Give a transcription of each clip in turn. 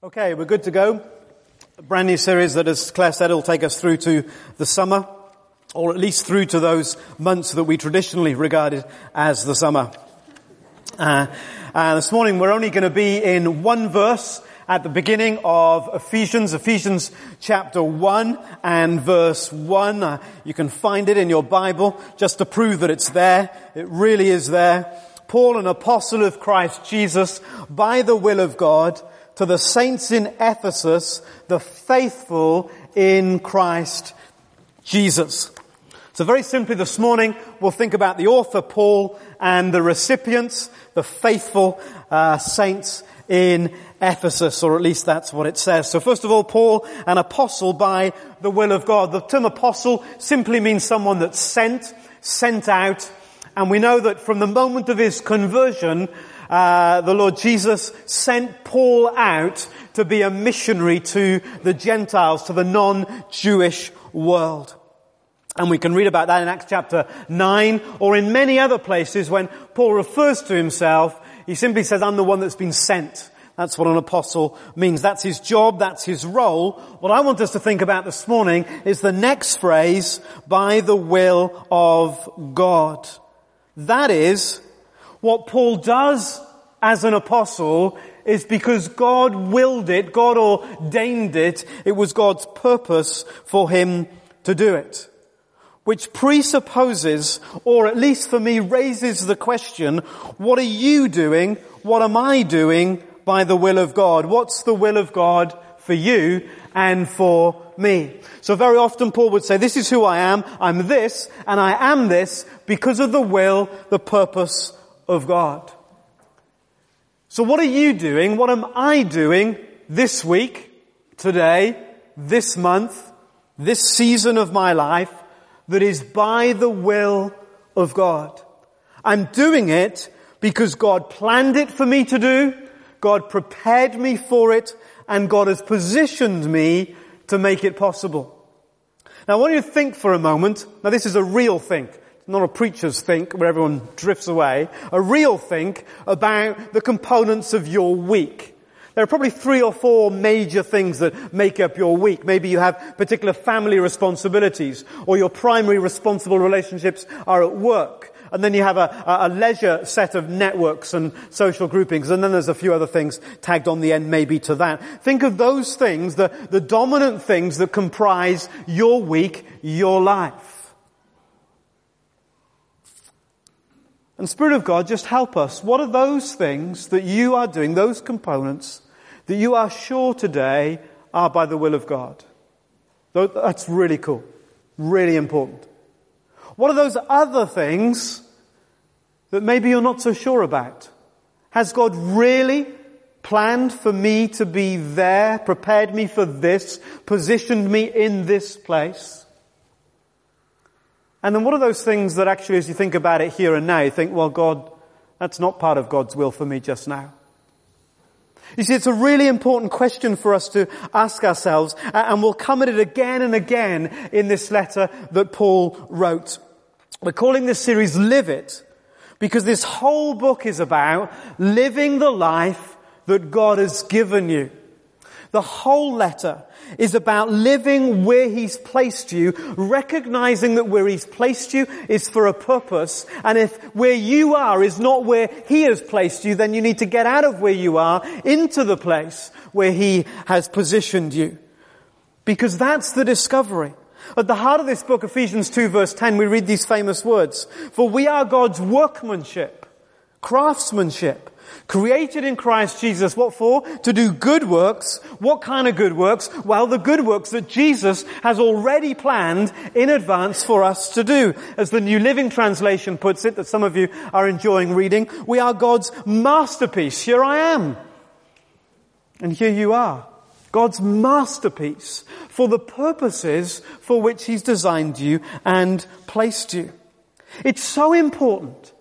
Okay, we're good to go. A brand new series that, as Claire said, will take us through to the summer, or at least through to those months that we traditionally regarded as the summer. Uh, uh, this morning we're only going to be in one verse at the beginning of Ephesians, Ephesians chapter 1 and verse 1. Uh, you can find it in your Bible just to prove that it's there. It really is there. Paul, an apostle of Christ Jesus, by the will of God, to the saints in Ephesus, the faithful in Christ Jesus. So very simply this morning, we'll think about the author Paul and the recipients, the faithful uh, saints in Ephesus, or at least that's what it says. So first of all, Paul, an apostle by the will of God. The term apostle simply means someone that's sent, sent out, and we know that from the moment of his conversion, uh, the Lord Jesus sent Paul out to be a missionary to the Gentiles, to the non-Jewish world. And we can read about that in Acts chapter 9 or in many other places when Paul refers to himself, he simply says, I'm the one that's been sent. That's what an apostle means. That's his job. That's his role. What I want us to think about this morning is the next phrase, by the will of God. That is, what Paul does as an apostle is because God willed it, God ordained it, it was God's purpose for him to do it. Which presupposes, or at least for me raises the question, what are you doing? What am I doing by the will of God? What's the will of God for you and for me? So very often Paul would say, this is who I am, I'm this, and I am this because of the will, the purpose of God. So what are you doing? What am I doing this week, today, this month, this season of my life that is by the will of God? I'm doing it because God planned it for me to do, God prepared me for it, and God has positioned me to make it possible. Now I want you to think for a moment, now this is a real thing not a preacher's think where everyone drifts away, a real think about the components of your week. There are probably three or four major things that make up your week. Maybe you have particular family responsibilities, or your primary responsible relationships are at work. And then you have a, a, leisure set of networks and social groupings, and then there's a few other things tagged on the end maybe to that. Think of those things, the, the dominant things that comprise your week, your life. And Spirit of God, just help us. What are those things that you are doing, those components, that you are sure today are by the will of God? That's really cool. Really important. What are those other things that maybe you're not so sure about? Has God really planned for me to be there, prepared me for this, positioned me in this place? And then what are those things that actually, as you think about it here and now, you think, well, God, that's not part of God's will for me just now. You see, it's a really important question for us to ask ourselves, and we'll come at it again and again in this letter that Paul wrote. We're calling this series Live It, because this whole book is about living the life that God has given you. The whole letter is about living where He's placed you, recognizing that where He's placed you is for a purpose, and if where you are is not where He has placed you, then you need to get out of where you are into the place where He has positioned you. Because that's the discovery. At the heart of this book, Ephesians 2 verse 10, we read these famous words. For we are God's workmanship, craftsmanship, Created in Christ Jesus, what for? To do good works. What kind of good works? Well, the good works that Jesus has already planned in advance for us to do. As the New Living Translation puts it, that some of you are enjoying reading, we are God's masterpiece. Here I am. And here you are. God's masterpiece for the purposes for which He's designed you and placed you. It's so important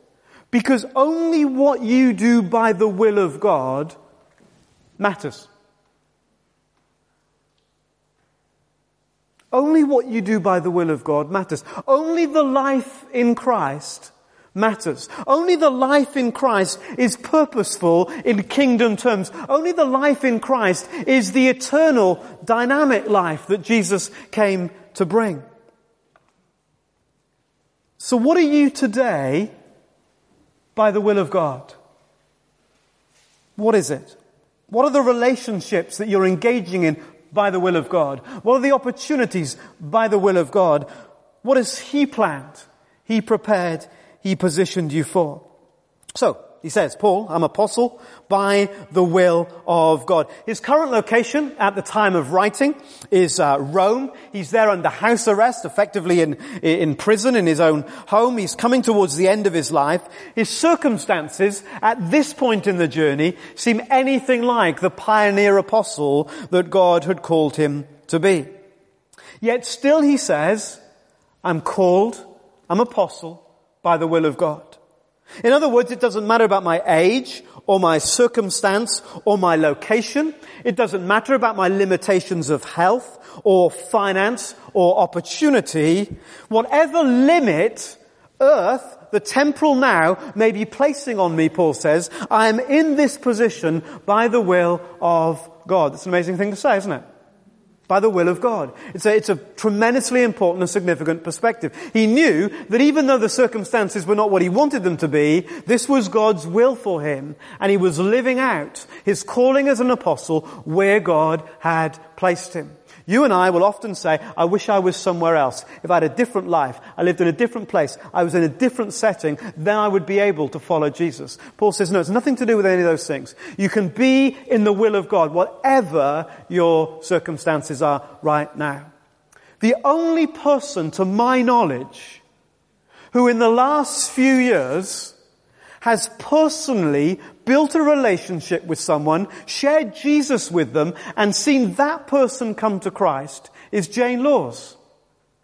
because only what you do by the will of God matters. Only what you do by the will of God matters. Only the life in Christ matters. Only the life in Christ is purposeful in kingdom terms. Only the life in Christ is the eternal dynamic life that Jesus came to bring. So what are you today by the will of God? What is it? What are the relationships that you're engaging in by the will of God? What are the opportunities by the will of God? What has He planned? He prepared, He positioned you for. So, he says, Paul, I'm apostle by the will of God. His current location at the time of writing is uh, Rome. He's there under house arrest, effectively in, in prison in his own home. He's coming towards the end of his life. His circumstances at this point in the journey seem anything like the pioneer apostle that God had called him to be. Yet still he says, I'm called, I'm apostle by the will of God. In other words, it doesn't matter about my age or my circumstance or my location. It doesn't matter about my limitations of health or finance or opportunity. Whatever limit earth, the temporal now, may be placing on me, Paul says, I am in this position by the will of God. It's an amazing thing to say, isn't it? By the will of God. It's a, it's a tremendously important and significant perspective. He knew that even though the circumstances were not what he wanted them to be, this was God's will for him, and he was living out his calling as an apostle where God had placed him. You and I will often say, I wish I was somewhere else. If I had a different life, I lived in a different place, I was in a different setting, then I would be able to follow Jesus. Paul says, no, it's nothing to do with any of those things. You can be in the will of God, whatever your circumstances are right now. The only person, to my knowledge, who in the last few years has personally built a relationship with someone, shared Jesus with them, and seen that person come to Christ is Jane Laws.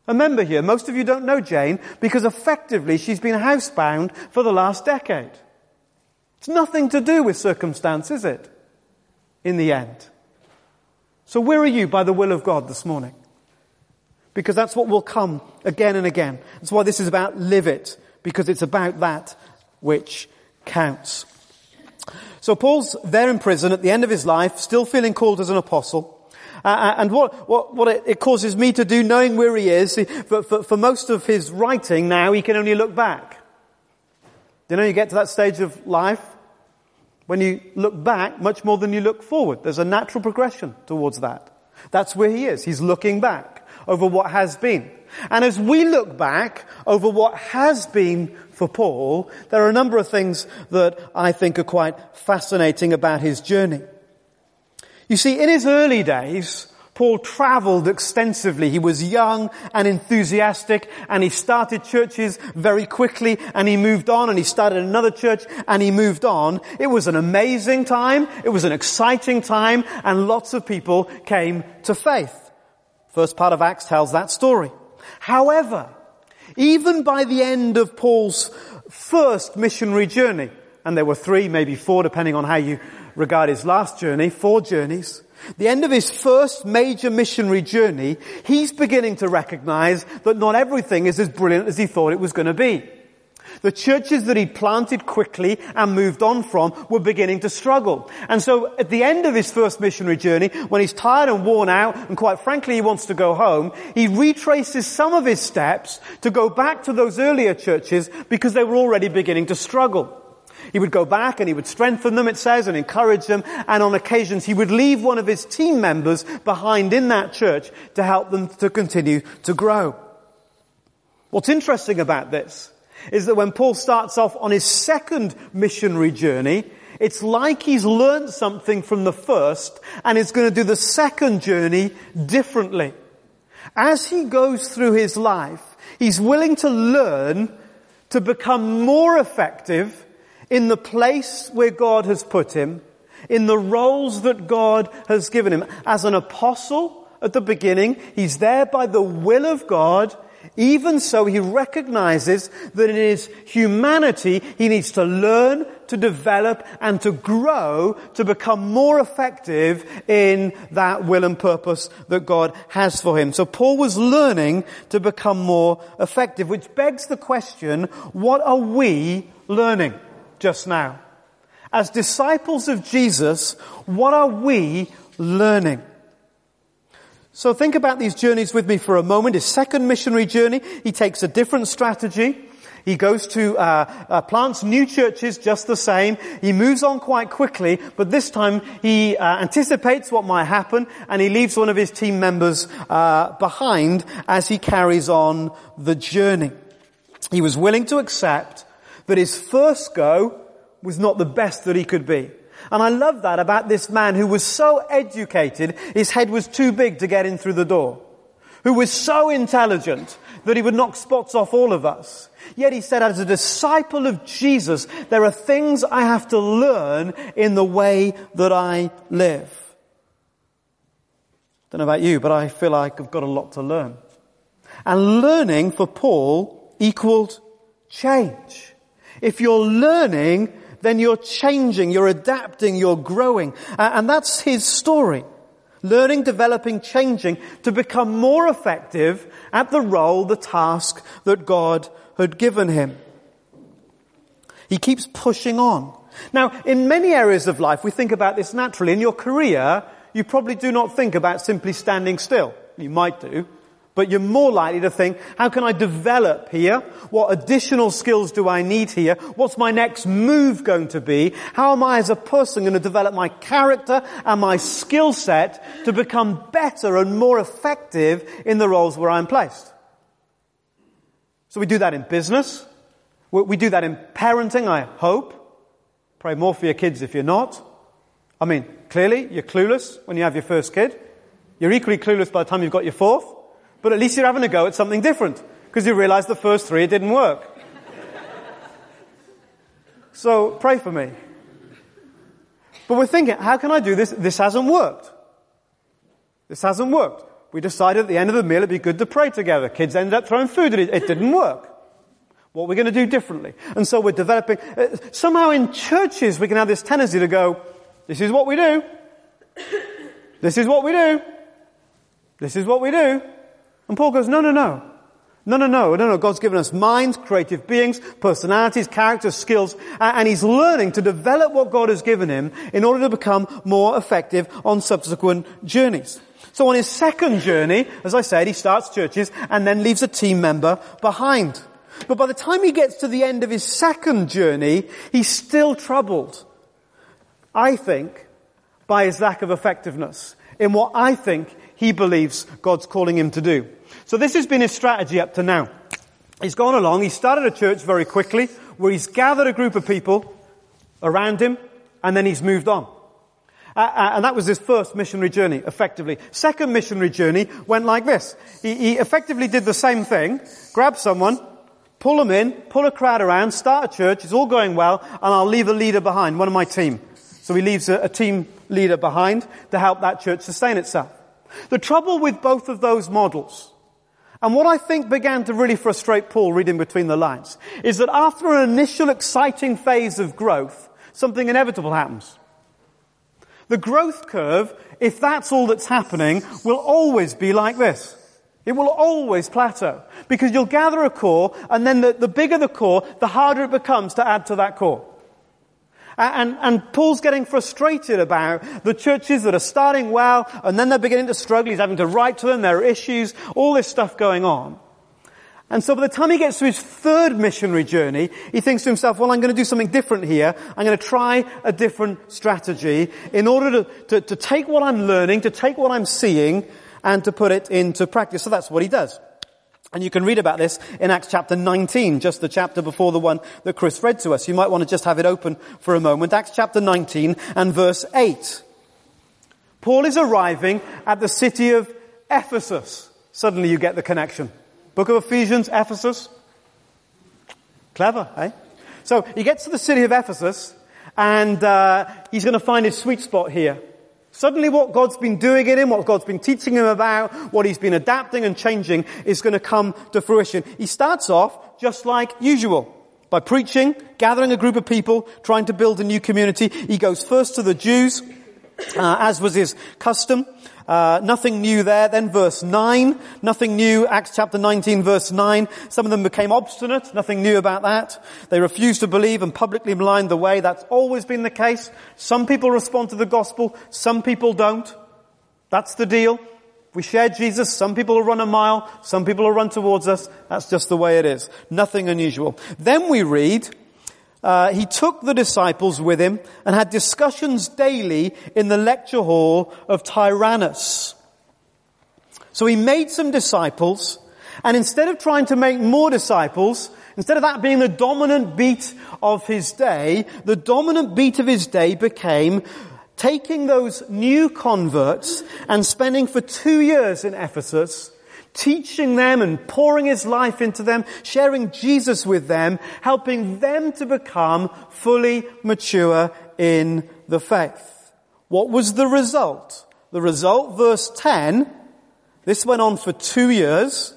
A member here. Most of you don't know Jane because effectively she's been housebound for the last decade. It's nothing to do with circumstance, is it? In the end. So where are you by the will of God this morning? Because that's what will come again and again. That's why this is about live it, because it's about that which counts. So Paul's there in prison at the end of his life, still feeling called as an apostle. Uh, uh and what, what, what it, causes me to do, knowing where he is, for, for, for most of his writing now, he can only look back. You know, you get to that stage of life when you look back much more than you look forward. There's a natural progression towards that. That's where he is. He's looking back over what has been. And as we look back over what has been for Paul, there are a number of things that I think are quite fascinating about his journey. You see, in his early days, Paul traveled extensively. He was young and enthusiastic and he started churches very quickly and he moved on and he started another church and he moved on. It was an amazing time. It was an exciting time and lots of people came to faith. First part of Acts tells that story. However, even by the end of Paul's first missionary journey, and there were three, maybe four, depending on how you regard his last journey, four journeys, the end of his first major missionary journey, he's beginning to recognize that not everything is as brilliant as he thought it was going to be. The churches that he planted quickly and moved on from were beginning to struggle. And so at the end of his first missionary journey, when he's tired and worn out, and quite frankly he wants to go home, he retraces some of his steps to go back to those earlier churches because they were already beginning to struggle. He would go back and he would strengthen them, it says, and encourage them, and on occasions he would leave one of his team members behind in that church to help them to continue to grow. What's interesting about this is that when Paul starts off on his second missionary journey, it's like he's learned something from the first and is going to do the second journey differently. As he goes through his life, he's willing to learn to become more effective in the place where God has put him, in the roles that God has given him. As an apostle at the beginning, he's there by the will of God Even so, he recognizes that in his humanity, he needs to learn, to develop, and to grow to become more effective in that will and purpose that God has for him. So Paul was learning to become more effective, which begs the question, what are we learning just now? As disciples of Jesus, what are we learning? So think about these journeys with me for a moment. His second missionary journey, he takes a different strategy. He goes to uh, uh, plants new churches just the same. He moves on quite quickly, but this time he uh, anticipates what might happen, and he leaves one of his team members uh, behind as he carries on the journey. He was willing to accept that his first go was not the best that he could be. And I love that about this man who was so educated, his head was too big to get in through the door. Who was so intelligent that he would knock spots off all of us. Yet he said, as a disciple of Jesus, there are things I have to learn in the way that I live. Don't know about you, but I feel like I've got a lot to learn. And learning for Paul equaled change. If you're learning, then you're changing, you're adapting, you're growing. And that's his story. Learning, developing, changing to become more effective at the role, the task that God had given him. He keeps pushing on. Now, in many areas of life, we think about this naturally. In your career, you probably do not think about simply standing still. You might do. But you're more likely to think, how can I develop here? What additional skills do I need here? What's my next move going to be? How am I as a person going to develop my character and my skill set to become better and more effective in the roles where I'm placed? So we do that in business. We do that in parenting, I hope. Pray more for your kids if you're not. I mean, clearly, you're clueless when you have your first kid. You're equally clueless by the time you've got your fourth. But at least you're having a go at something different because you realize the first three it didn't work. so pray for me. But we're thinking, how can I do this? This hasn't worked. This hasn't worked. We decided at the end of the meal it'd be good to pray together. Kids ended up throwing food at it. It didn't work. What are we going to do differently? And so we're developing, uh, somehow in churches we can have this tendency to go, this is what we do. This is what we do. This is what we do. And Paul goes, no, no, no. No, no, no, no, no. God's given us minds, creative beings, personalities, characters, skills, and he's learning to develop what God has given him in order to become more effective on subsequent journeys. So on his second journey, as I said, he starts churches and then leaves a team member behind. But by the time he gets to the end of his second journey, he's still troubled. I think by his lack of effectiveness in what I think he believes God's calling him to do. So this has been his strategy up to now. He's gone along, he started a church very quickly, where he's gathered a group of people around him, and then he's moved on. Uh, uh, and that was his first missionary journey, effectively. Second missionary journey went like this. He, he effectively did the same thing, grab someone, pull them in, pull a crowd around, start a church, it's all going well, and I'll leave a leader behind, one of my team. So he leaves a, a team leader behind to help that church sustain itself. The trouble with both of those models, and what I think began to really frustrate Paul reading between the lines, is that after an initial exciting phase of growth, something inevitable happens. The growth curve, if that's all that's happening, will always be like this. It will always plateau. Because you'll gather a core, and then the, the bigger the core, the harder it becomes to add to that core. And, and Paul's getting frustrated about the churches that are starting well and then they're beginning to struggle. He's having to write to them. There are issues, all this stuff going on. And so by the time he gets to his third missionary journey, he thinks to himself, well, I'm going to do something different here. I'm going to try a different strategy in order to, to, to take what I'm learning, to take what I'm seeing, and to put it into practice. So that's what he does. And you can read about this in Acts chapter 19, just the chapter before the one that Chris read to us. You might want to just have it open for a moment. Acts chapter 19 and verse 8. Paul is arriving at the city of Ephesus. Suddenly you get the connection. Book of Ephesians, Ephesus. Clever, eh? So he gets to the city of Ephesus and uh, he's going to find his sweet spot here. Suddenly what God's been doing in him, what God's been teaching him about, what he's been adapting and changing is going to come to fruition. He starts off just like usual. By preaching, gathering a group of people, trying to build a new community. He goes first to the Jews, uh, as was his custom. Uh, nothing new there. Then verse 9, nothing new. Acts chapter 19 verse 9. Some of them became obstinate. Nothing new about that. They refused to believe and publicly maligned the way. That's always been the case. Some people respond to the gospel. Some people don't. That's the deal. we share Jesus. Some people will run a mile. Some people will run towards us. That's just the way it is. Nothing unusual. Then we read, uh, he took the disciples with him and had discussions daily in the lecture hall of Tyrannus. So he made some disciples, and instead of trying to make more disciples, instead of that being the dominant beat of his day, the dominant beat of his day became taking those new converts and spending for two years in Ephesus teaching them and pouring his life into them, sharing Jesus with them, helping them to become fully mature in the faith. What was the result? The result, verse 10, this went on for two years.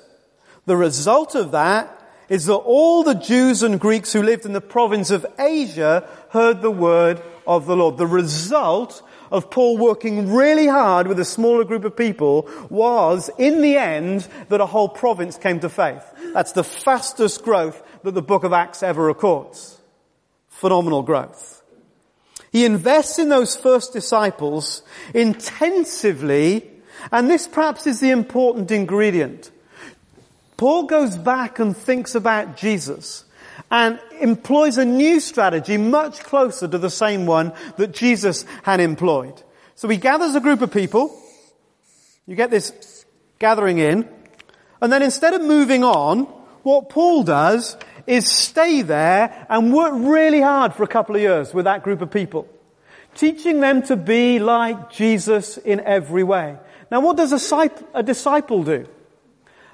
The result of that is that all the Jews and Greeks who lived in the province of Asia heard the word of the Lord. The result of Paul working really hard with a smaller group of people was, in the end, that a whole province came to faith. That's the fastest growth that the book of Acts ever records. Phenomenal growth. He invests in those first disciples intensively, and this perhaps is the important ingredient. Paul goes back and thinks about Jesus and employs a new strategy much closer to the same one that Jesus had employed. So he gathers a group of people. You get this gathering in. And then instead of moving on, what Paul does is stay there and work really hard for a couple of years with that group of people. Teaching them to be like Jesus in every way. Now what does a disciple do?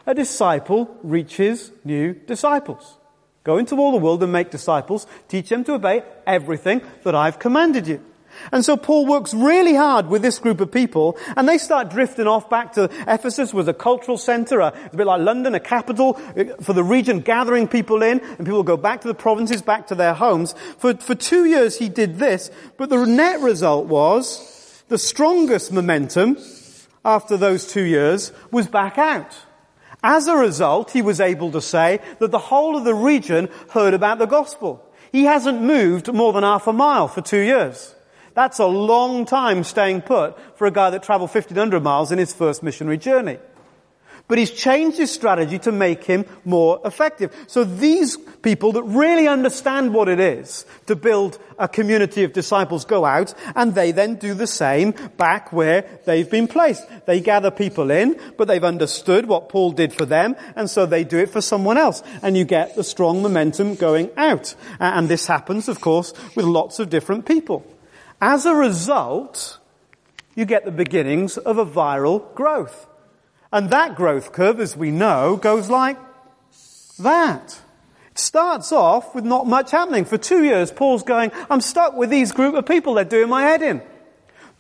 A disciple reaches new disciples. Go into all the world and make disciples. Teach them to obey everything that I've commanded you. And so Paul works really hard with this group of people, and they start drifting off back to Ephesus was a cultural center, a, a bit like London, a capital uh, for the region, gathering people in, and people go back to the provinces, back to their homes. For, for two years he did this, but the net result was the strongest momentum after those two years was back out. As a result, he was able to say that the whole of the region heard about the gospel. He hasn't moved more than half a mile for two years. That's a long time staying put for a guy that traveled 1500 miles in his first missionary journey. But he's changed his strategy to make him more effective. So these people that really understand what it is to build a community of disciples go out and they then do the same back where they've been placed. They gather people in, but they've understood what Paul did for them and so they do it for someone else. And you get the strong momentum going out. And this happens, of course, with lots of different people. As a result, you get the beginnings of a viral growth. And that growth curve, as we know, goes like that. It starts off with not much happening. For two years, Paul's going, I'm stuck with these group of people, they're doing my head in.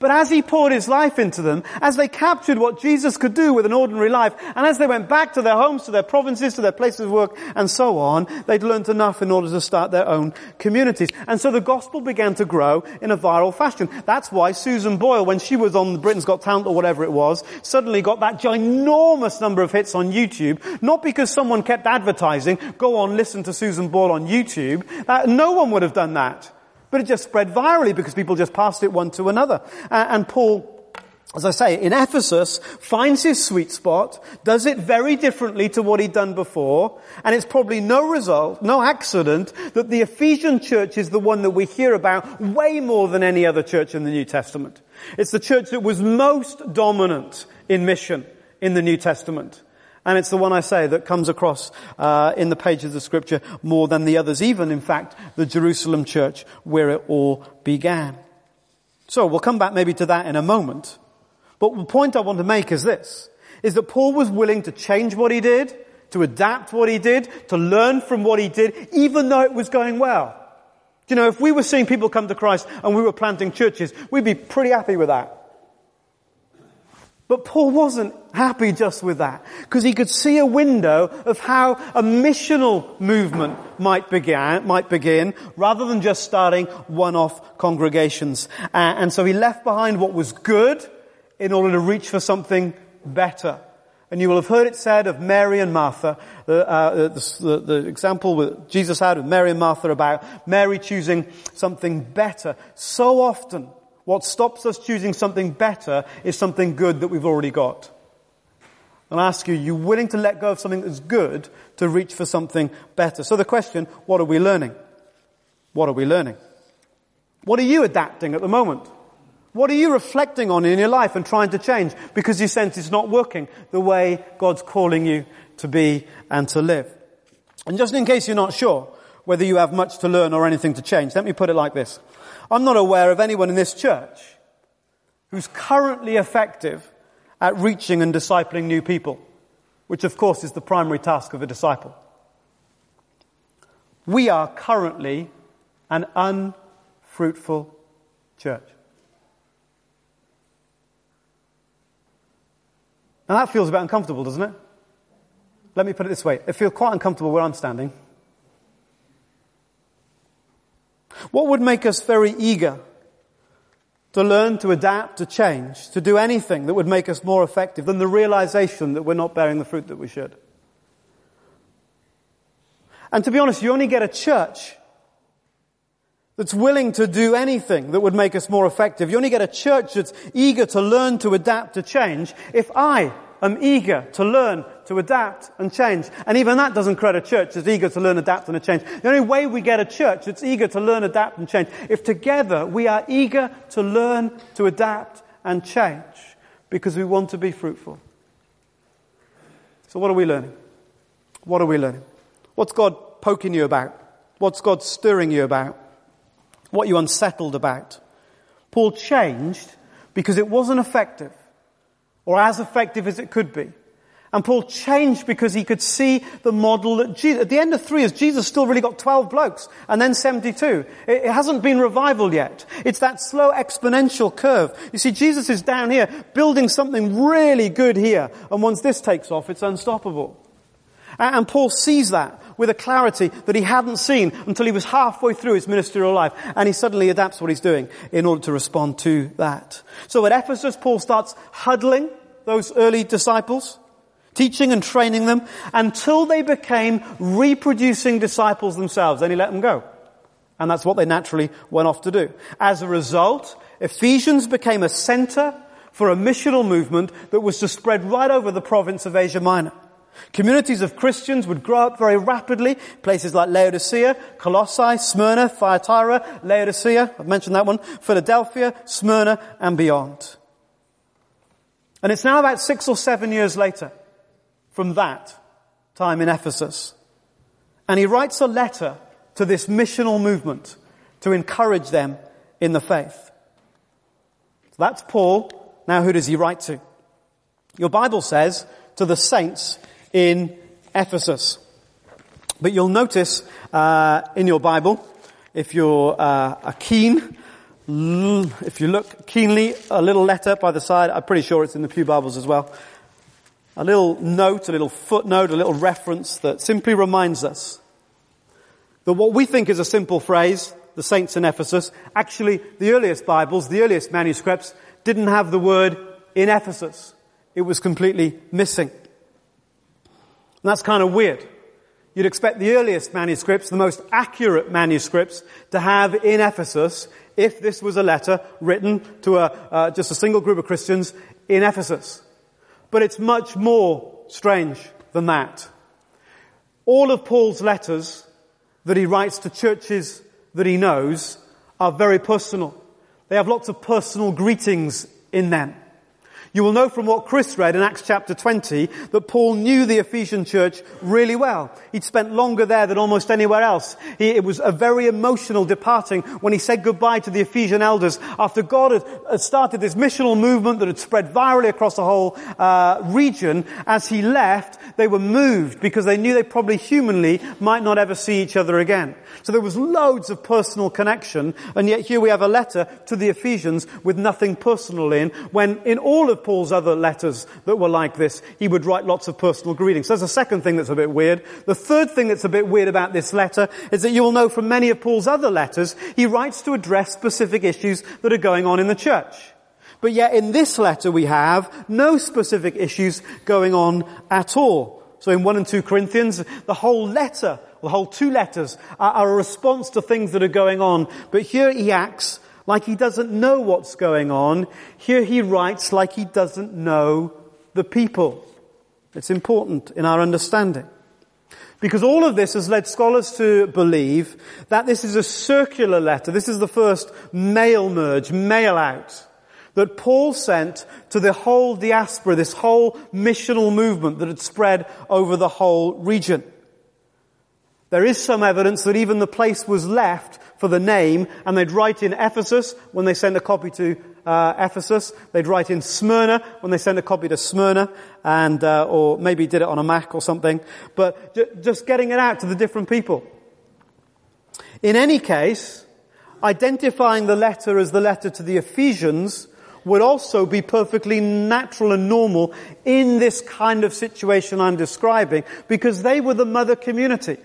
But as he poured his life into them, as they captured what Jesus could do with an ordinary life, and as they went back to their homes, to their provinces, to their places of work, and so on, they'd learned enough in order to start their own communities. And so the gospel began to grow in a viral fashion. That's why Susan Boyle, when she was on Britain's Got Talent or whatever it was, suddenly got that ginormous number of hits on YouTube, not because someone kept advertising, go on, listen to Susan Boyle on YouTube. That, no one would have done that. But it just spread virally because people just passed it one to another. and Paul as I say, in Ephesus, finds his sweet spot, does it very differently to what he'd done before, and it's probably no result, no accident, that the Ephesian church is the one that we hear about way more than any other church in the New Testament. It's the church that was most dominant in mission in the New Testament. And it's the one I say that comes across uh, in the pages of Scripture more than the others, even in fact the Jerusalem church where it all began. So we'll come back maybe to that in a moment. But the point I want to make is this, is that Paul was willing to change what he did, to adapt what he did, to learn from what he did, even though it was going well. You know, if we were seeing people come to Christ and we were planting churches, we'd be pretty happy with that. But Paul wasn't happy just with that, because he could see a window of how a missional movement might begin, might begin rather than just starting one-off congregations. Uh, and so he left behind what was good in order to reach for something better. And you will have heard it said of Mary and Martha, the, uh, the, the, the, example that Jesus had with Mary and Martha about Mary choosing something better. So often, what stops us choosing something better is something good that we've already got. And I ask you, are you willing to let go of something that's good to reach for something better? So the question, what are we learning? What are we learning? What are you adapting at the moment? What are you reflecting on in your life and trying to change because you sense it's not working the way God's calling you to be and to live? And just in case you're not sure whether you have much to learn or anything to change, let me put it like this. I'm not aware of anyone in this church who's currently effective at reaching and discipling new people, which of course is the primary task of a disciple. We are currently an unfruitful church. Now that feels a bit uncomfortable, doesn't it? Let me put it this way. It feels quite uncomfortable where I'm standing. What would make us very eager to learn, to adapt, to change, to do anything that would make us more effective than the realization that we're not bearing the fruit that we should? And to be honest, you only get a church that's willing to do anything that would make us more effective. You only get a church that's eager to learn, to adapt, to change if I am eager to learn, to adapt and change. And even that doesn't create a church that's eager to learn, adapt and change. The only way we get a church that's eager to learn, adapt and change, if together we are eager to learn, to adapt and change because we want to be fruitful. So what are we learning? What are we learning? What's God poking you about? What's God stirring you about? what you unsettled about. Paul changed because it wasn't effective, or as effective as it could be. And Paul changed because he could see the model that Jesus, at the end of three years, Jesus still really got 12 blokes, and then 72. It, it hasn't been revival yet. It's that slow exponential curve. You see, Jesus is down here, building something really good here, and once this takes off, it's unstoppable. And Paul sees that with a clarity that he hadn't seen until he was halfway through his ministerial life. And he suddenly adapts what he's doing in order to respond to that. So at Ephesus, Paul starts huddling those early disciples, teaching and training them until they became reproducing disciples themselves. Then he let them go. And that's what they naturally went off to do. As a result, Ephesians became a center for a missional movement that was to spread right over the province of Asia Minor. Communities of Christians would grow up very rapidly. Places like Laodicea, Colossae, Smyrna, Thyatira, Laodicea, I've mentioned that one, Philadelphia, Smyrna, and beyond. And it's now about six or seven years later from that time in Ephesus. And he writes a letter to this missional movement to encourage them in the faith. So that's Paul. Now who does he write to? Your Bible says to the saints in Ephesus. But you'll notice uh, in your Bible, if you're uh, keen, if you look keenly, a little letter by the side. I'm pretty sure it's in the Pew Bibles as well. A little note, a little footnote, a little reference that simply reminds us that what we think is a simple phrase, the saints in Ephesus, actually the earliest Bibles, the earliest manuscripts, didn't have the word in Ephesus. It was completely missing. And that's kind of weird. You'd expect the earliest manuscripts, the most accurate manuscripts, to have in Ephesus, if this was a letter written to a, uh, just a single group of Christians in Ephesus. But it's much more strange than that. All of Paul's letters that he writes to churches that he knows are very personal. They have lots of personal greetings in them. You will know from what Chris read in Acts chapter 20 that Paul knew the Ephesian church really well. He'd spent longer there than almost anywhere else. He, it was a very emotional departing when he said goodbye to the Ephesian elders after God had, had started this missional movement that had spread virally across the whole uh, region. As he left, they were moved because they knew they probably humanly might not ever see each other again. So there was loads of personal connection, and yet here we have a letter to the Ephesians with nothing personal in, when in all of Paul's other letters that were like this. He would write lots of personal greetings. So there's a second thing that's a bit weird. The third thing that's a bit weird about this letter is that you will know from many of Paul's other letters, he writes to address specific issues that are going on in the church. But yet in this letter we have no specific issues going on at all. So in 1 and 2 Corinthians, the whole letter, the whole two letters are, are a response to things that are going on. But here he acts like he doesn't know what's going on. Here he writes like he doesn't know the people. It's important in our understanding. Because all of this has led scholars to believe that this is a circular letter. This is the first mail merge, mail out that Paul sent to the whole diaspora, this whole missional movement that had spread over the whole region. There is some evidence that even the place was left for the name, and they'd write in Ephesus when they sent a copy to uh, Ephesus. They'd write in Smyrna when they sent a copy to Smyrna, and uh, or maybe did it on a Mac or something. But j- just getting it out to the different people. In any case, identifying the letter as the letter to the Ephesians would also be perfectly natural and normal in this kind of situation I'm describing because they were the mother community.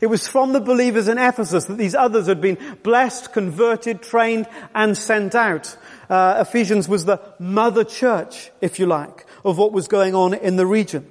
It was from the believers in Ephesus that these others had been blessed, converted, trained, and sent out. Uh, Ephesians was the mother church, if you like, of what was going on in the region.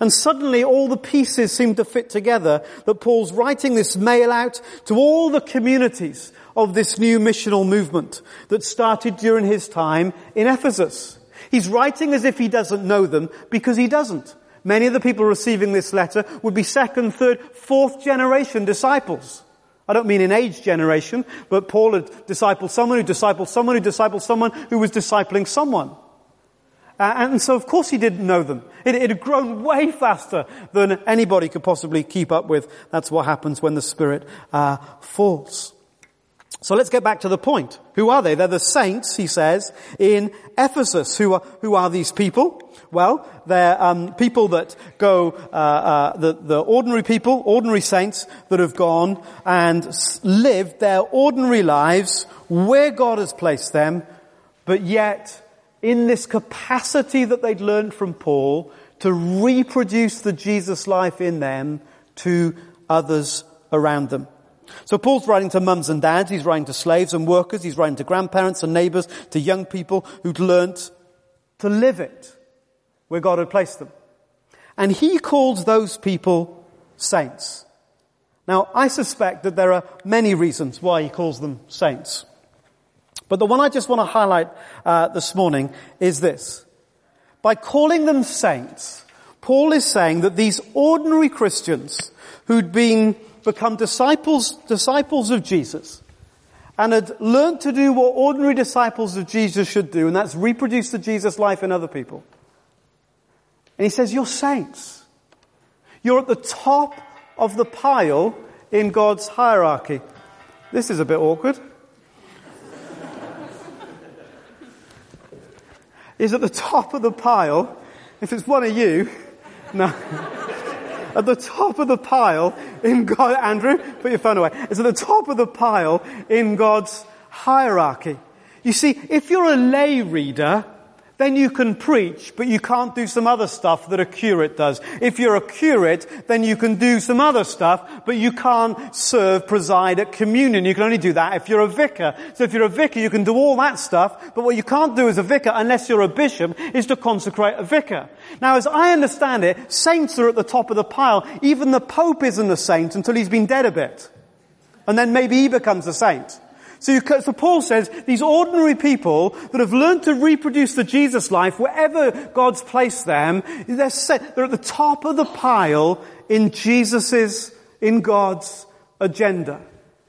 And suddenly all the pieces seem to fit together that Paul's writing this mail out to all the communities of this new missional movement that started during his time in Ephesus. He's writing as if he doesn't know them because he doesn't. Many of the people receiving this letter would be second, third, fourth generation disciples. I don't mean in age generation, but Paul had discipled someone who discipled someone who discipled someone who was discipling someone. Uh, and so of course he didn't know them. It, it, had grown way faster than anybody could possibly keep up with. That's what happens when the Spirit uh, falls. So let's get back to the point. Who are they? They're the saints, he says, in Ephesus. Who are, who are these people? Well, they're um, people that go, uh, uh, the, the ordinary people, ordinary saints that have gone and lived their ordinary lives where God has placed them, but yet in this capacity that they'd learned from Paul to reproduce the Jesus life in them to others around them. So Paul's writing to mums and dads, he's writing to slaves and workers, he's writing to grandparents and neighbors, to young people who'd learnt to live it where God had placed them. And he calls those people saints. Now, I suspect that there are many reasons why he calls them saints. But the one I just want to highlight uh, this morning is this. By calling them saints, Paul is saying that these ordinary Christians who'd been become disciples, disciples of Jesus, and had learned to do what ordinary disciples of Jesus should do, and that's reproduce the Jesus life in other people. And he says, you're saints. You're at the top of the pile in God's hierarchy. This is a bit awkward. Is at the top of the pile. If it's one of you, no. At the top of the pile in God, Andrew, put your phone away. It's at the top of the pile in God's hierarchy. You see, if you're a lay reader, then you can preach, but you can't do some other stuff that a curate does. If you're a curate, then you can do some other stuff, but you can't serve, preside at communion. You can only do that if you're a vicar. So if you're a vicar, you can do all that stuff, but what you can't do as a vicar, unless you're a bishop, is to consecrate a vicar. Now, as I understand it, saints are at the top of the pile. Even the Pope isn't a saint until he's been dead a bit. And then maybe he becomes a saint. So, so Paul says these ordinary people that have learned to reproduce the Jesus life wherever God's placed them, they're, set, they're at the top of the pile in Jesus's, in God's agenda.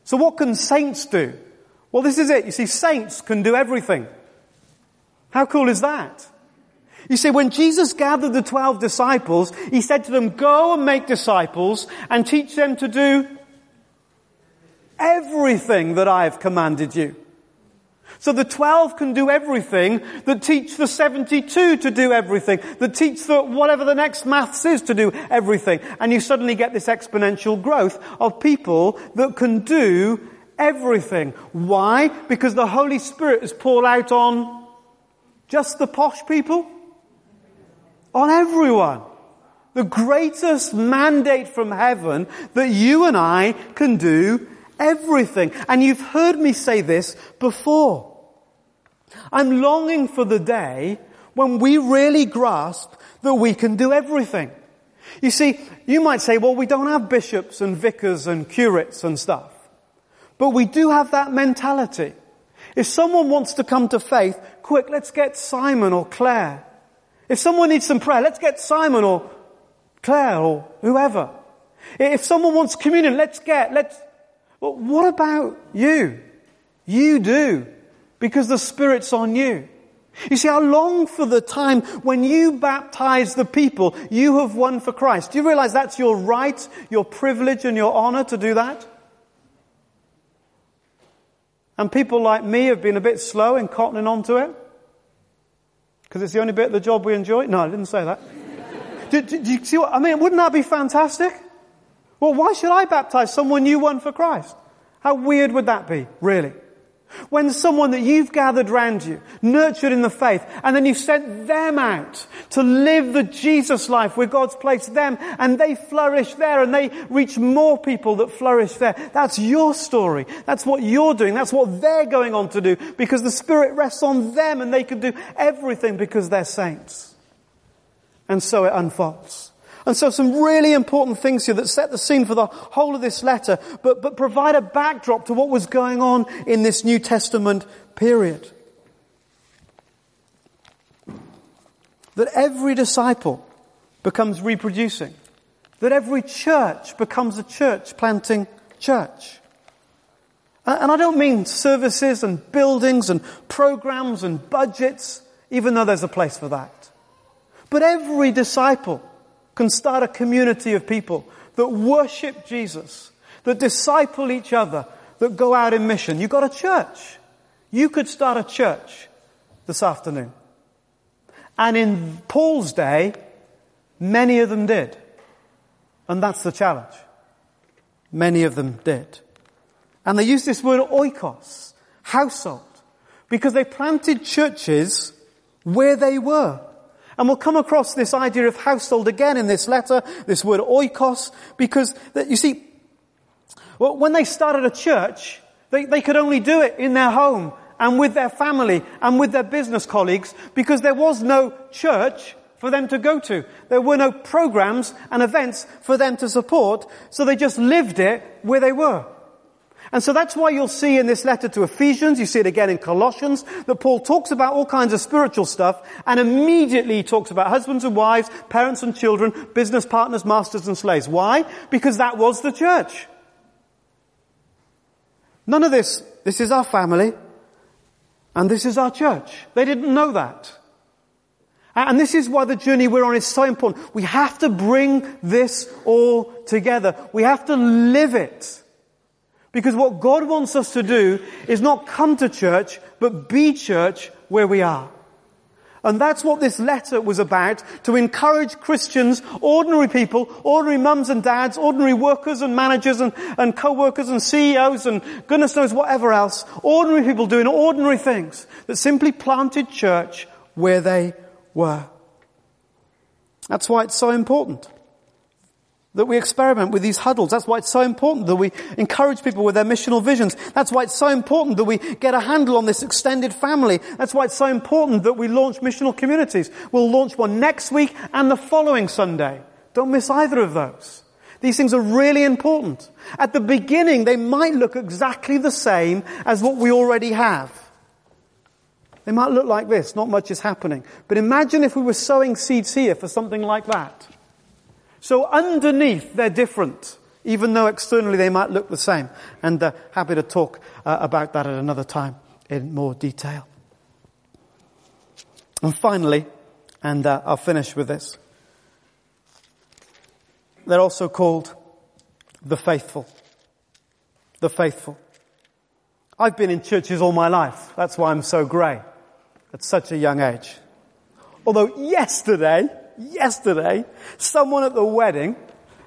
So what can saints do? Well, this is it. You see, saints can do everything. How cool is that? You see, when Jesus gathered the twelve disciples, he said to them, go and make disciples and teach them to do everything that I have commanded you. So the 12 can do everything that teach the 72 to do everything, that teach the whatever the next maths is to do everything. And you suddenly get this exponential growth of people that can do everything. Why? Because the Holy Spirit is poured out on Just the posh people? On everyone. The greatest mandate from heaven that you and I can do everything. And you've heard me say this before. I'm longing for the day when we really grasp that we can do everything. You see, you might say, well, we don't have bishops and vicars and curates and stuff. But we do have that mentality. If someone wants to come to faith, quick, let's get Simon or Claire. If someone needs some prayer, let's get Simon or Claire or whoever. If someone wants communion, let's get, let's, well, what about you? You do. Because the Spirit's on you. You see, I long for the time when you baptize the people you have won for Christ. Do you realize that's your right, your privilege, and your honor to do that? And people like me have been a bit slow in cottoning onto it. Because it's the only bit of the job we enjoy. No, I didn't say that. do, do, do, you see what I mean? Wouldn't that be fantastic? Well, why should I baptize someone you won for Christ? How weird would that be, really? When someone that you've gathered round you, nurtured in the faith, and then you've sent them out to live the Jesus life where God's placed them, and they flourish there, and they reach more people that flourish there. That's your story. That's what you're doing. That's what they're going on to do, because the Spirit rests on them, and they can do everything because they're saints. And so it unfolds. And so some really important things here that set the scene for the whole of this letter, but, but provide a backdrop to what was going on in this New Testament period. That every disciple becomes reproducing. That every church becomes a church planting church. And I don't mean services and buildings and programs and budgets, even though there's a place for that. But every disciple can start a community of people that worship Jesus, that disciple each other, that go out in mission. You've got a church. You could start a church this afternoon. And in Paul's day, many of them did. And that's the challenge. Many of them did. And they used this word oikos, household, because they planted churches where they were. And we'll come across this idea of household again in this letter, this word oikos, because you see, well, when they started a church, they, they could only do it in their home and with their family and with their business colleagues because there was no church for them to go to. There were no programs and events for them to support, so they just lived it where they were. And so that's why you'll see in this letter to Ephesians, you see it again in Colossians, that Paul talks about all kinds of spiritual stuff and immediately he talks about husbands and wives, parents and children, business partners, masters and slaves. Why? Because that was the church. None of this, this is our family and this is our church. They didn't know that. And this is why the journey we're on is so important. We have to bring this all together. We have to live it. Because what God wants us to do is not come to church, but be church where we are. And that's what this letter was about, to encourage Christians, ordinary people, ordinary mums and dads, ordinary workers and managers and, and co-workers and CEOs and goodness knows whatever else, ordinary people doing ordinary things that simply planted church where they were. That's why it's so important that we experiment with these huddles. That's why it's so important that we encourage people with their missional visions. That's why it's so important that we get a handle on this extended family. That's why it's so important that we launch missional communities. We'll launch one next week and the following Sunday. Don't miss either of those. These things are really important. At the beginning, they might look exactly the same as what we already have. They might look like this, not much is happening. But imagine if we were sowing seeds here for something like that. So underneath, they're different, even though externally they might look the same. And uh, happy to talk uh, about that at another time in more detail. And finally, and uh, I'll finish with this. They're also called the faithful. The faithful. I've been in churches all my life. That's why I'm so grey at such a young age. Although yesterday, yesterday, someone at the wedding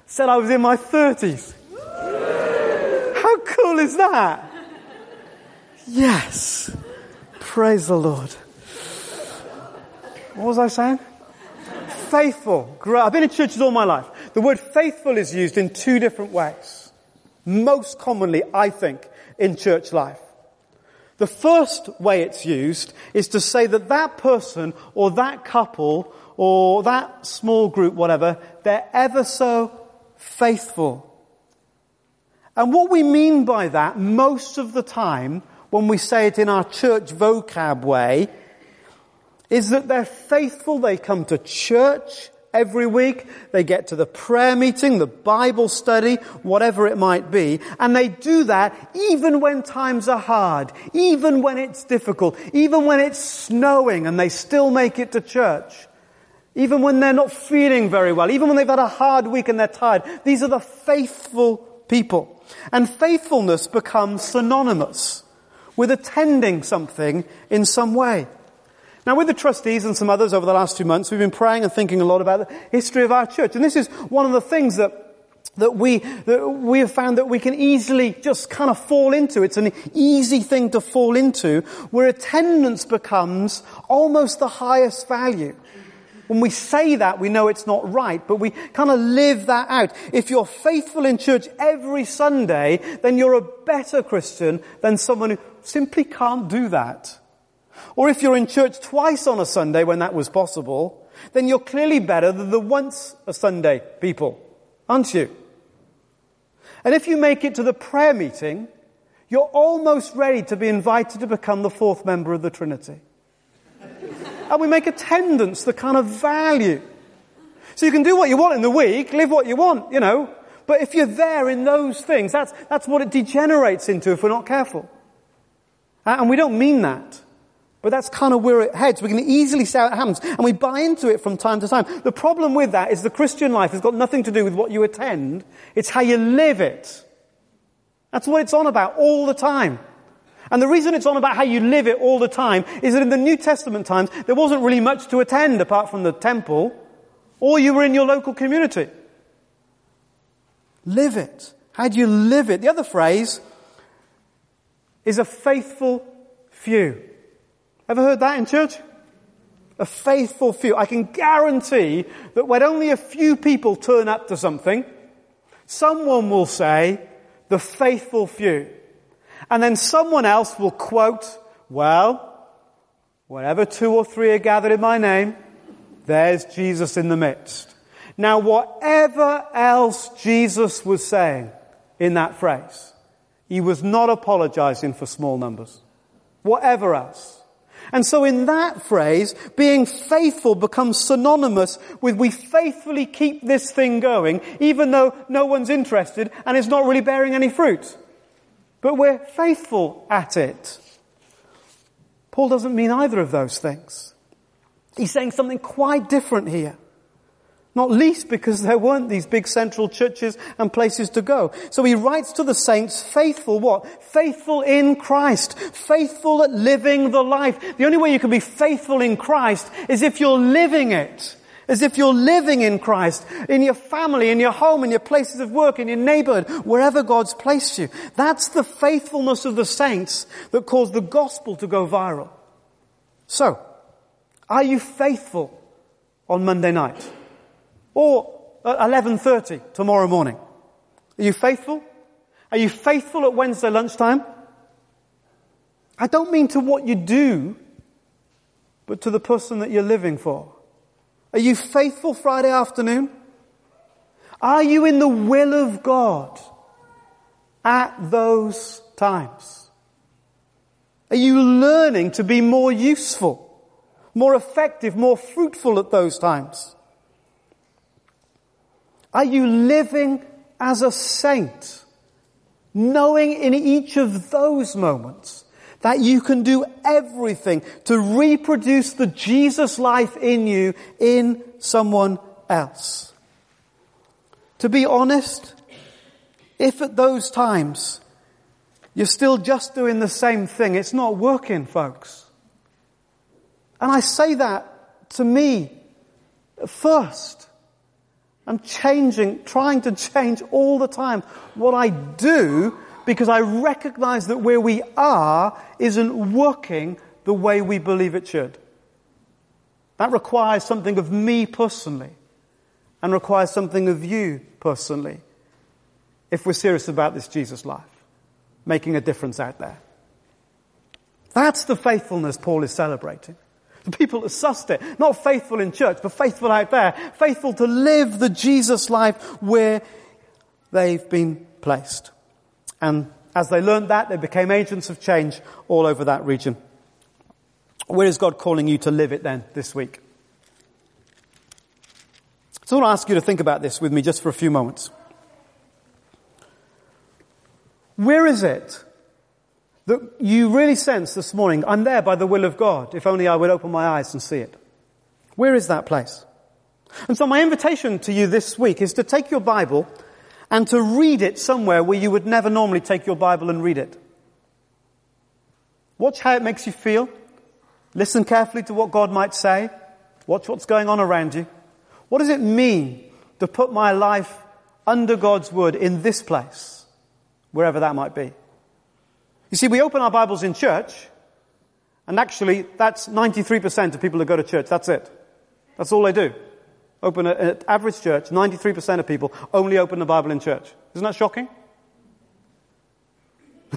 said I was in my 30s. How cool is that? Yes. Praise the Lord. What was I saying? faithful. I've been in churches all my life. The word faithful is used in two different ways. Most commonly, I think, in church life. The first way it's used is to say that that person or that couple or that small group, whatever, they're ever so faithful. And what we mean by that most of the time when we say it in our church vocab way is that they're faithful, they come to church every week, they get to the prayer meeting, the Bible study, whatever it might be, and they do that even when times are hard, even when it's difficult, even when it's snowing and they still make it to church. Even when they're not feeling very well, even when they've had a hard week and they're tired, these are the faithful people. And faithfulness becomes synonymous with attending something in some way. Now with the trustees and some others over the last two months, we've been praying and thinking a lot about the history of our church. And this is one of the things that that we, that we have found that we can easily just kind of fall into. It's an easy thing to fall into where attendance becomes almost the highest value. When we say that, we know it's not right, but we kind of live that out. If you're faithful in church every Sunday, then you're a better Christian than someone who simply can't do that. Or if you're in church twice on a Sunday when that was possible, then you're clearly better than the once a Sunday people, aren't you? And if you make it to the prayer meeting, you're almost ready to be invited to become the fourth member of the Trinity. And we make attendance the kind of value. So you can do what you want in the week, live what you want, you know. But if you're there in those things, that's, that's what it degenerates into if we're not careful. And we don't mean that. But that's kind of where it heads. We can easily say it happens, and we buy into it from time to time. The problem with that is the Christian life has got nothing to do with what you attend. It's how you live it. That's what it's on about all the time. And the reason it's on about how you live it all the time is that in the New Testament times, there wasn't really much to attend apart from the temple, or you were in your local community. Live it. How do you live it? The other phrase is a faithful few. Ever heard that in church? A faithful few. I can guarantee that when only a few people turn up to something, someone will say, the faithful few. And then someone else will quote, well, wherever two or three are gathered in my name, there's Jesus in the midst. Now whatever else Jesus was saying in that phrase, he was not apologizing for small numbers. Whatever else. And so in that phrase, being faithful becomes synonymous with we faithfully keep this thing going, even though no one's interested and it's not really bearing any fruit. But we're faithful at it. Paul doesn't mean either of those things. He's saying something quite different here. Not least because there weren't these big central churches and places to go. So he writes to the saints, faithful what? Faithful in Christ. Faithful at living the life. The only way you can be faithful in Christ is if you're living it. As if you're living in Christ, in your family, in your home, in your places of work, in your neighborhood, wherever God's placed you. That's the faithfulness of the saints that caused the gospel to go viral. So, are you faithful on Monday night? Or at 11.30 tomorrow morning. Are you faithful? Are you faithful at Wednesday lunchtime? I don't mean to what you do, but to the person that you're living for. Are you faithful Friday afternoon? Are you in the will of God at those times? Are you learning to be more useful, more effective, more fruitful at those times? Are you living as a saint? Knowing in each of those moments that you can do everything to reproduce the Jesus life in you in someone else. To be honest, if at those times you're still just doing the same thing, it's not working, folks. And I say that to me first. I'm changing, trying to change all the time what I do because I recognize that where we are isn't working the way we believe it should. That requires something of me personally and requires something of you personally if we're serious about this Jesus life, making a difference out there. That's the faithfulness Paul is celebrating. The people that sussed it, not faithful in church, but faithful out there, faithful to live the Jesus life where they've been placed. And as they learned that, they became agents of change all over that region. Where is God calling you to live it then this week? So I want to ask you to think about this with me just for a few moments. Where is it that you really sense this morning, I'm there by the will of God, if only I would open my eyes and see it? Where is that place? And so my invitation to you this week is to take your Bible and to read it somewhere where you would never normally take your Bible and read it. Watch how it makes you feel. Listen carefully to what God might say. Watch what's going on around you. What does it mean to put my life under God's word in this place, wherever that might be? You see, we open our Bibles in church, and actually that's 93% of people who go to church. That's it. That's all they do. Open an average church, 93% of people only open the Bible in church. Isn't that shocking?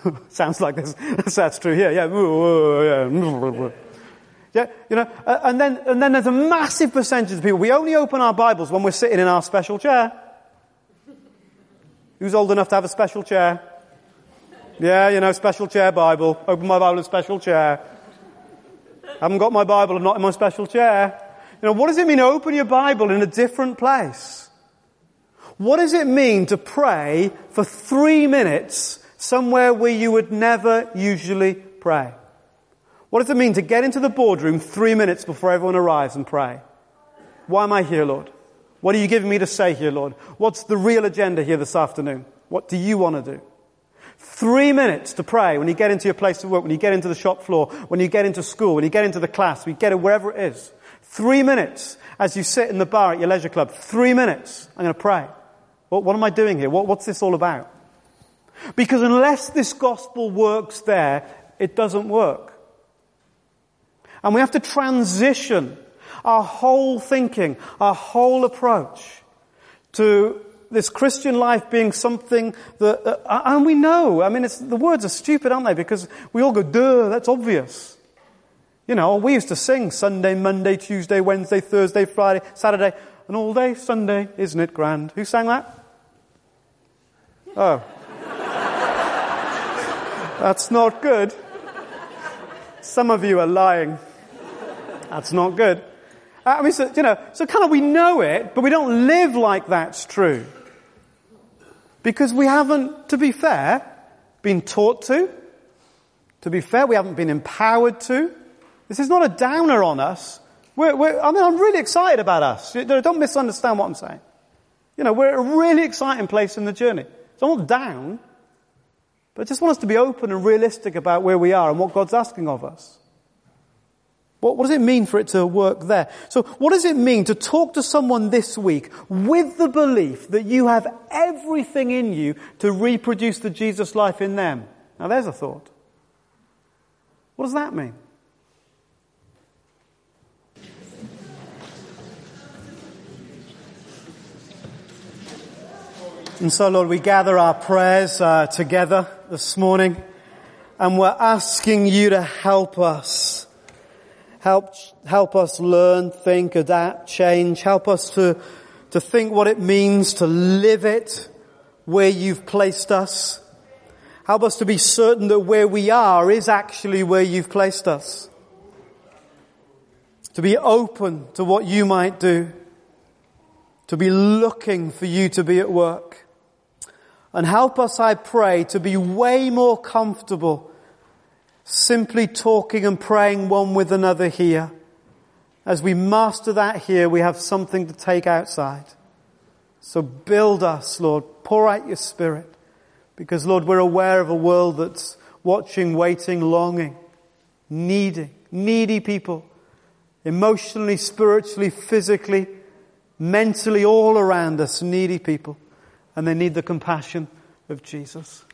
Sounds like this. That's true here. Yeah. Yeah, you know, uh, and then, and then there's a massive percentage of people, we only open our Bibles when we're sitting in our special chair. Who's old enough to have a special chair? Yeah, you know, special chair Bible. Open my Bible in special chair. I Haven't got my Bible, I'm not in my special chair. You know, what does it mean to open your Bible in a different place? What does it mean to pray for three minutes somewhere where you would never usually pray? What does it mean to get into the boardroom three minutes before everyone arrives and pray? Why am I here, Lord? What are you giving me to say here, Lord? What's the real agenda here this afternoon? What do you want to do? Three minutes to pray when you get into your place of work, when you get into the shop floor, when you get into school, when you get into the class, when you get it wherever it is. Three minutes as you sit in the bar at your leisure club. Three minutes. I'm going to pray. What, what am I doing here? What, what's this all about? Because unless this gospel works there, it doesn't work. And we have to transition our whole thinking, our whole approach to this Christian life being something that, uh, and we know, I mean, the words are stupid, aren't they? Because we all go, duh, that's obvious. You know, we used to sing Sunday, Monday, Tuesday, Wednesday, Thursday, Friday, Saturday, and all day Sunday, isn't it grand? Who sang that? Oh. That's not good. Some of you are lying. That's not good. Uh, I mean, so, you know, so kind of we know it, but we don't live like that's true. Because we haven't, to be fair, been taught to. To be fair, we haven't been empowered to. This is not a downer on us. We're, we're, I mean, I'm really excited about us. Don't misunderstand what I'm saying. You know, we're at a really exciting place in the journey. It's not down, but I just want us to be open and realistic about where we are and what God's asking of us. What, what, does it mean for it to work there? So what does it mean to talk to someone this week with the belief that you have everything in you to reproduce the Jesus life in them? Now there's a thought. What does that mean? And so, Lord, we gather our prayers uh, together this morning and we're asking you to help us Help, help us learn, think, adapt, change. Help us to, to think what it means to live it where you've placed us. Help us to be certain that where we are is actually where you've placed us. To be open to what you might do. To be looking for you to be at work. And help us, I pray, to be way more comfortable simply talking and praying one with another here. As we master that here, we have something to take outside. So build us, Lord. Pour out your spirit. Because Lord, we're aware of a world that's watching, waiting, longing, needing, needy people. Emotionally, spiritually, physically, mentally, all around us, needy people. And they need the compassion of Jesus.